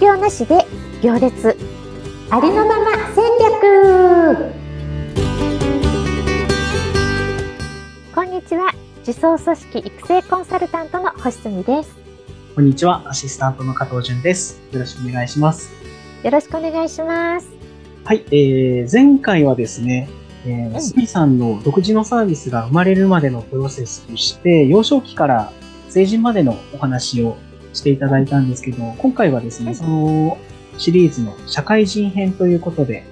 業なしで行列。ありのまま戦略。こんにちは。自走組織育成コンサルタントの星澄です。こんにちは。アシスタントの加藤純です。よろしくお願いします。よろしくお願いします。はい、えー、前回はですねえー、スミさんの独自のサービスが生まれるまでのプロセスとして、幼少期から成人までのお話をしていただいたんですけど、今回はですね、そのシリーズの社会人編ということで、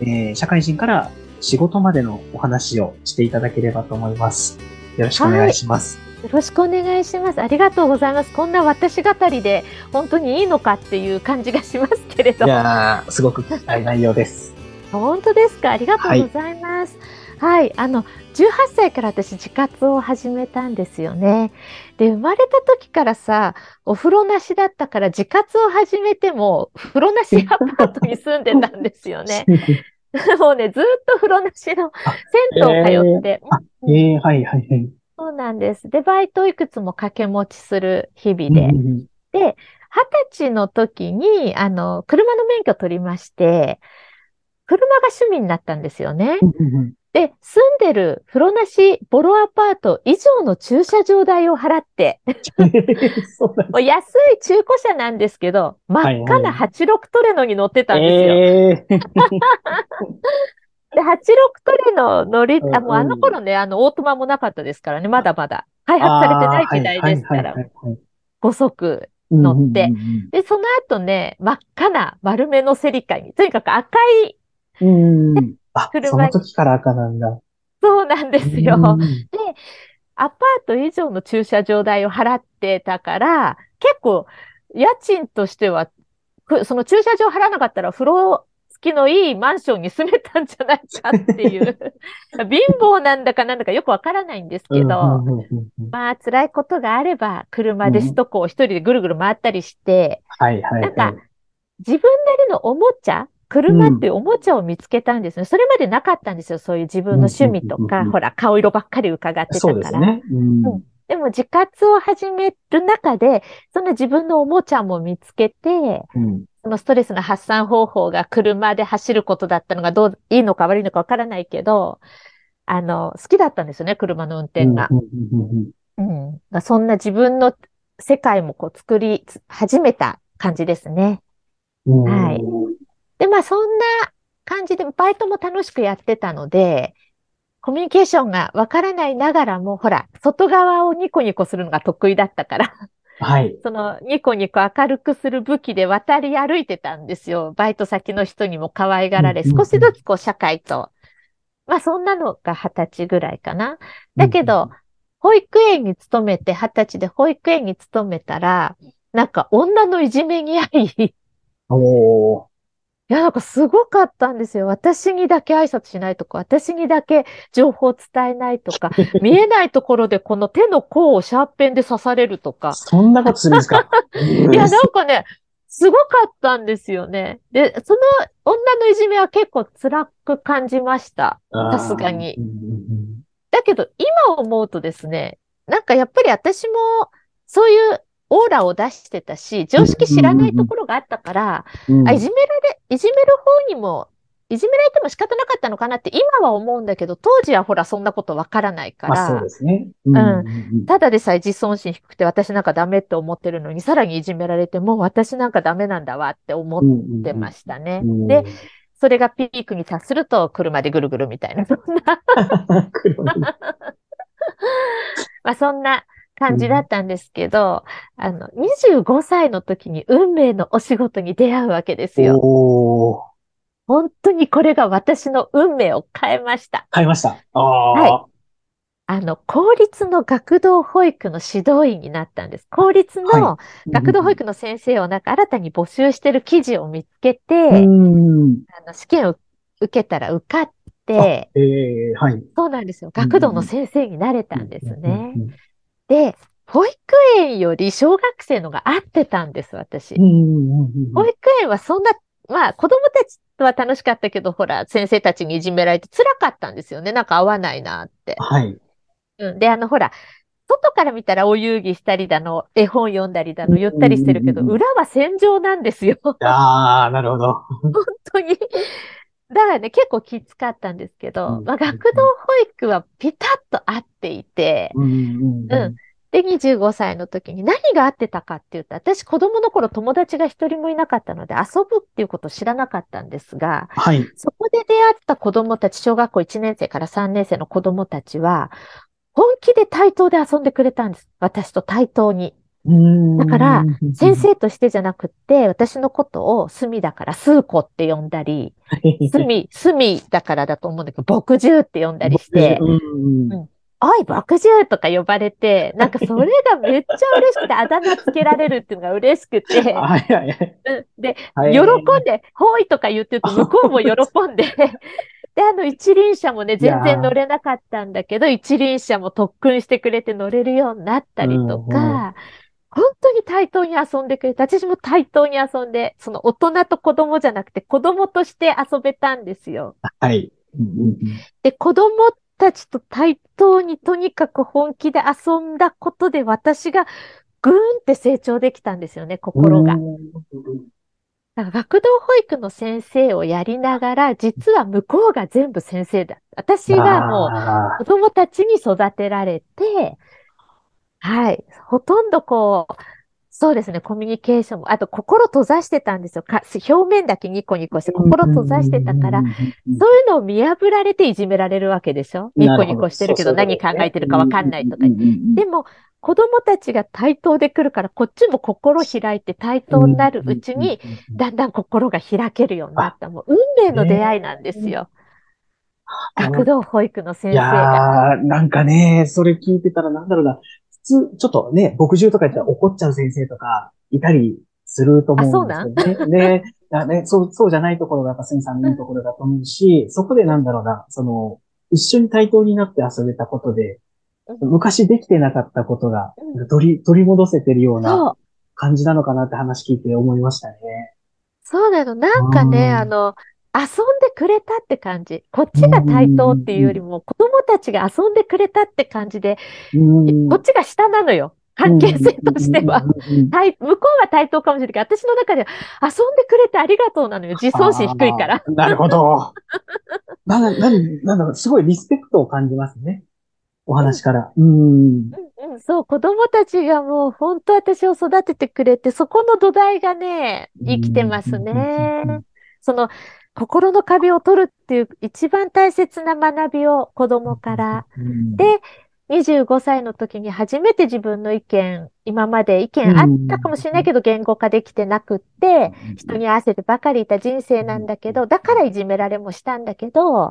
えー、社会人から仕事までのお話をしていただければと思います。よろしくお願いします。はい、よろしくお願いします。ありがとうございます。こんな私語りで本当にいいのかっていう感じがしますけれど。いやすごく聞きたい内容です。本当ですか？ありがとうございます。はい、はい、あの18歳から私自活を始めたんですよね。で生まれた時からさお風呂なしだったから自活を始めても風呂なしアパートに住んでたんですよね。もうねずっと風呂なしの銭湯通って。えー、えー、はいはいはい。そうなんです。でバイトいくつも掛け持ちする日々で。うん、で二十歳の時にあの車の免許取りまして。車が趣味になったんですよね。で、住んでる風呂なしボロアパート以上の駐車場代を払って。安い中古車なんですけど、真っ赤な86トレノに乗ってたんですよ。で、86トレノ乗り、あ、もうあの頃ね、あの、オートマもなかったですからね、まだまだ。開発されてない時代ですから、5速乗って、で、その後ね、真っ赤な丸めのセリカに、とにかく赤いうん。あ、その時から赤なんだ。そうなんですよ。で、アパート以上の駐車場代を払ってたから、結構、家賃としては、その駐車場払わなかったら、風呂付きのいいマンションに住めたんじゃないかっていう、貧乏なんだかなんだかよくわからないんですけど、まあ、辛いことがあれば、車で首都高を一人でぐるぐる回ったりして、はいはい、なんか、自分なりのおもちゃ車っておもちゃを見つけたんですね。うん、それまでなかったんですよ。そういう自分の趣味とか、ほら、顔色ばっかり伺ってたから。そうですね。うん、うん、でも、自活を始める中で、その自分のおもちゃも見つけて、うん、そのストレスの発散方法が車で走ることだったのがどう、いいのか悪いのかわからないけど、あの、好きだったんですよね、車の運転が。うん。そんな自分の世界もこう作り始めた感じですね。はい。で、まあそんな感じで、バイトも楽しくやってたので、コミュニケーションがわからないながらも、ほら、外側をニコニコするのが得意だったからはい。そのニコニコ明るくする武器で渡り歩いてたんですよ。バイト先の人にも可愛がられ、少しずつこう社会と。まあそんなのが二十歳ぐらいかな。だけど、保育園に勤めて、二十歳で保育園に勤めたら、なんか女のいじめに遭いおいや、なんかすごかったんですよ。私にだけ挨拶しないとか、私にだけ情報を伝えないとか、見えないところでこの手の甲をシャーペンで刺されるとか。そんなことするんですか？いや、なんかね、すごかったんですよね。で、その女のいじめは結構辛く感じました。さすがに。だけど、今思うとですね、なんかやっぱり私も、そういうオーラを出してたし、常識知らないところがあったから、うん、あいじめられ、いじめる方にも、いじめられても仕方なかったのかなって今は思うんだけど、当時はほらそんなことわからないから。まあ、そうですね。うん、うん。ただでさえ自尊心低くて私なんかダメって思ってるのに、さらにいじめられても私なんかダメなんだわって思ってましたね。うんうんうん、で、それがピークに達すると車でぐるぐるみたいな、そんな まあそんな感じだったんですけど、うん、あの、25歳の時に運命のお仕事に出会うわけですよ。本当にこれが私の運命を変えました。変えました。はい。あの、公立の学童保育の指導員になったんです。公立の学童保育の先生をなんか新たに募集してる記事を見つけて、あの試験を受けたら受かって、えーはい、そうなんですよ。学童の先生になれたんですね。で、保育園より小学生のが合ってたんです、私。保育園はそんな、まあ子供たちとは楽しかったけど、ほら、先生たちにいじめられて辛かったんですよね。なんか合わないなって。はい。うん。で、あの、ほら、外から見たらお遊戯したりだの、絵本読んだりだの、ゆったりしてるけど、裏は戦場なんですよ。ああ、なるほど。本当に。だからね、結構きつかったんですけど、まあ、学童保育はピタッと合っていて、うん、で、25歳の時に何が合ってたかって言うと、私子供の頃友達が一人もいなかったので遊ぶっていうことを知らなかったんですが、はい、そこで出会った子供たち、小学校1年生から3年生の子供たちは、本気で対等で遊んでくれたんです。私と対等に。だから、先生としてじゃなくって、私のことをスミだからスーコって呼んだり、スミ、スミだからだと思うんだけど、牧獣って呼んだりして、うん。おい、牧獣とか呼ばれて、なんかそれがめっちゃ嬉しくて、あだ名つけられるっていうのが嬉しくて、で、喜んで、ほいとか言ってると向こうも喜んで、で、あの一輪車もね、全然乗れなかったんだけど、一輪車も特訓してくれて乗れるようになったりとか、本当に対等に遊んでくれて、私も対等に遊んで、その大人と子供じゃなくて子供として遊べたんですよ。はい。で、子供たちと対等にとにかく本気で遊んだことで私がぐーんって成長できたんですよね、心が。だから学童保育の先生をやりながら、実は向こうが全部先生だ。私がもう子供たちに育てられて、はい。ほとんどこう、そうですね、コミュニケーションも、あと心閉ざしてたんですよ。か表面だけニコニコして心閉ざしてたから、そういうのを見破られていじめられるわけでしょ？ニコニコしてるけど何考えてるかわかんないとか。でも、子供たちが対等で来るから、こっちも心開いて対等になるうちに、だんだん心が開けるようになった。もう運命の出会いなんですよ。学童保育の先生が。いなんかね、それ聞いてたらなんだろうな。普通、ちょっとね、牧獣とか言ったら怒っちゃう先生とかいたりすると思うんですよね。で、ね、そう、そうじゃないところがやっぱスミさんのいいところだと思うし、そこでなんだろうな、その、一緒に対等になって遊べたことで、昔できてなかったことが、取り、取り戻せてるような感じなのかなって話聞いて思いましたね。そうなの。なんかね、あの、遊んでくれたって感じ。こっちが対等っていうよりも、子供たちが遊んでくれたって感じで、こっちが下なのよ。関係性としては。向こうは対等かもしれないけど、私の中では遊んでくれてありがとうなのよ。自尊心低いから。なるほど。な、な、なんだろう、すごいリスペクトを感じますね。お話から。うん。うん、そう、子供たちがもう本当私を育ててくれて、そこの土台がね、生きてますね。その、心の壁を取るっていう一番大切な学びを子供から。で、25歳の時に初めて自分の意見、今まで意見あったかもしれないけど言語化できてなくって、人に合わせてばかりいた人生なんだけど、だからいじめられもしたんだけど、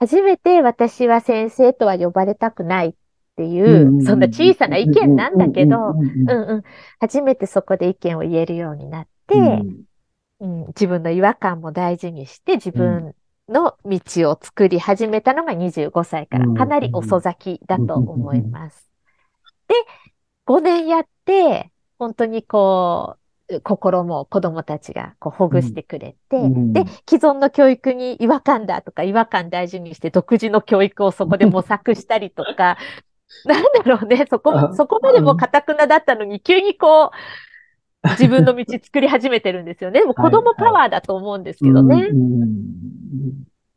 初めて私は先生とは呼ばれたくないっていう、そんな小さな意見なんだけど、うん。うん、初めてそこで意見を言えるようになって、うん、自分の違和感も大事にして自分の道を作り始めたのが25歳から、かなり遅咲きだと思います。で、5年やって、本当にこう、心も子供たちがこうほぐしてくれて、うん、で、既存の教育に違和感だとか違和感大事にして独自の教育をそこで模索したりとか、なんだろうね、そこ、そこまでもカタクナだったのに急にこう、自分の道作り始めてるんですよね。もう子供パワーだと思うんですけどね。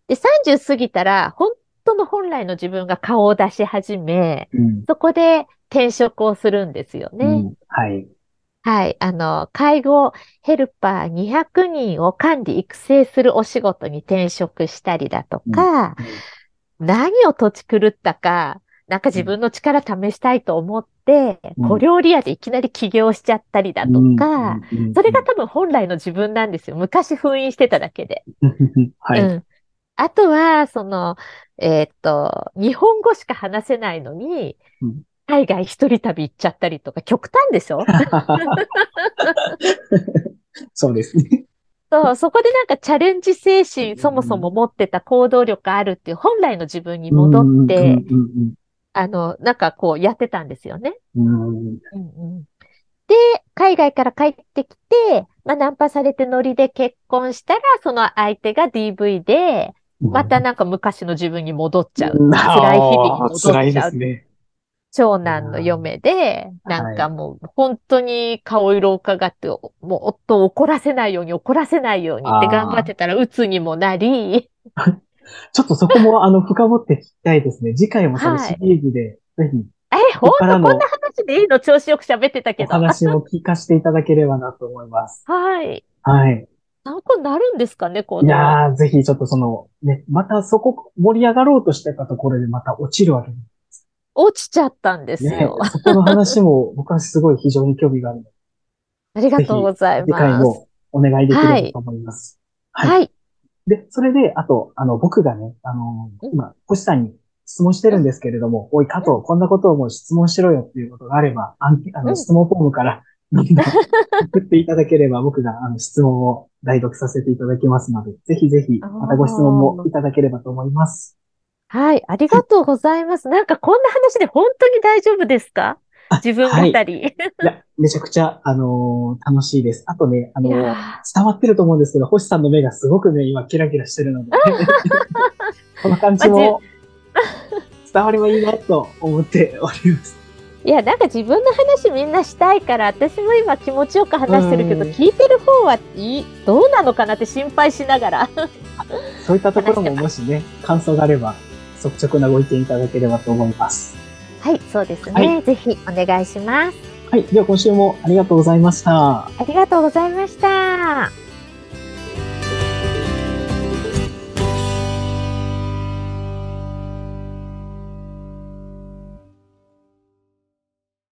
で、30過ぎたら、本当の本来の自分が顔を出し始め、うん、そこで転職をするんですよね。うん、はい。はい。あの、介護ヘルパー200人を管理育成するお仕事に転職したりだとか、うん、何を土地狂ったか、なんか自分の力試したいと思って、小料理屋でいきなり起業しちゃったりだとか、それが多分本来の自分なんですよ。昔封印してただけで。はい。うん。あとは、その、えー、っと、日本語しか話せないのに、海外一人旅行っちゃったりとか、極端でしょ？そうですね。そう、そこでなんかチャレンジ精神、そもそも持ってた行動力あるっていう本来の自分に戻って、あの、なんかこうやってたんですよね。うんうんで、海外から帰ってきて、まあ、ナンパされてノリで結婚したら、その相手が DV で、またなんか昔の自分に戻っちゃう。辛い日々に戻っちゃう。辛いですね。長男の嫁で、なんかもう本当に顔色を伺って、もう夫を怒らせないように怒らせないようにって頑張ってたら鬱にもなり。ちょっとそこもあの深掘って聞きたいですね。次回もそのシリーズで、ぜひ。え、ほんとこんな話でいいの？調子よく喋ってたけど。お話を聞かせていただければなと思います。はい。はい。参考になるんですかね、この。いやー、ぜひちょっとその、ね、またそこ盛り上がろうとしてたところでまた落ちるわけです。落ちちゃったんですよ。ね、そこの話も僕はすごい非常に興味がある ありがとうございます。次回もお願いできればと思います。はい。はい、で、それで、あと、あの、僕がね、あの、今、星さんに質問してるんですけれども、おい、加藤、こんなことをもう質問しろよっていうことがあれば、あの、質問フォームから どんどん送っていただければ、僕があの質問を代読させていただきますので、ぜひぜひ、またご質問もいただければと思います。はい、ありがとうございます。なんかこんな話で本当に大丈夫ですか？自分語り、はい。めちゃくちゃ、あのー、楽しいです。あとね、あのー、伝わってると思うんですけど、星さんの目がすごくね、今キラキラしてるので、この感じも伝わればいいなと思っております。いや、なんか自分の話みんなしたいから、私も今気持ちよく話してるけど、聞いてる方はいい、どうなのかなって心配しながら。そういったところももしね、感想があれば、率直なご意見いただければと思います。はい、そうですね。はい、ぜひお願いします。はい、では今週もありがとうございました。ありがとうございました。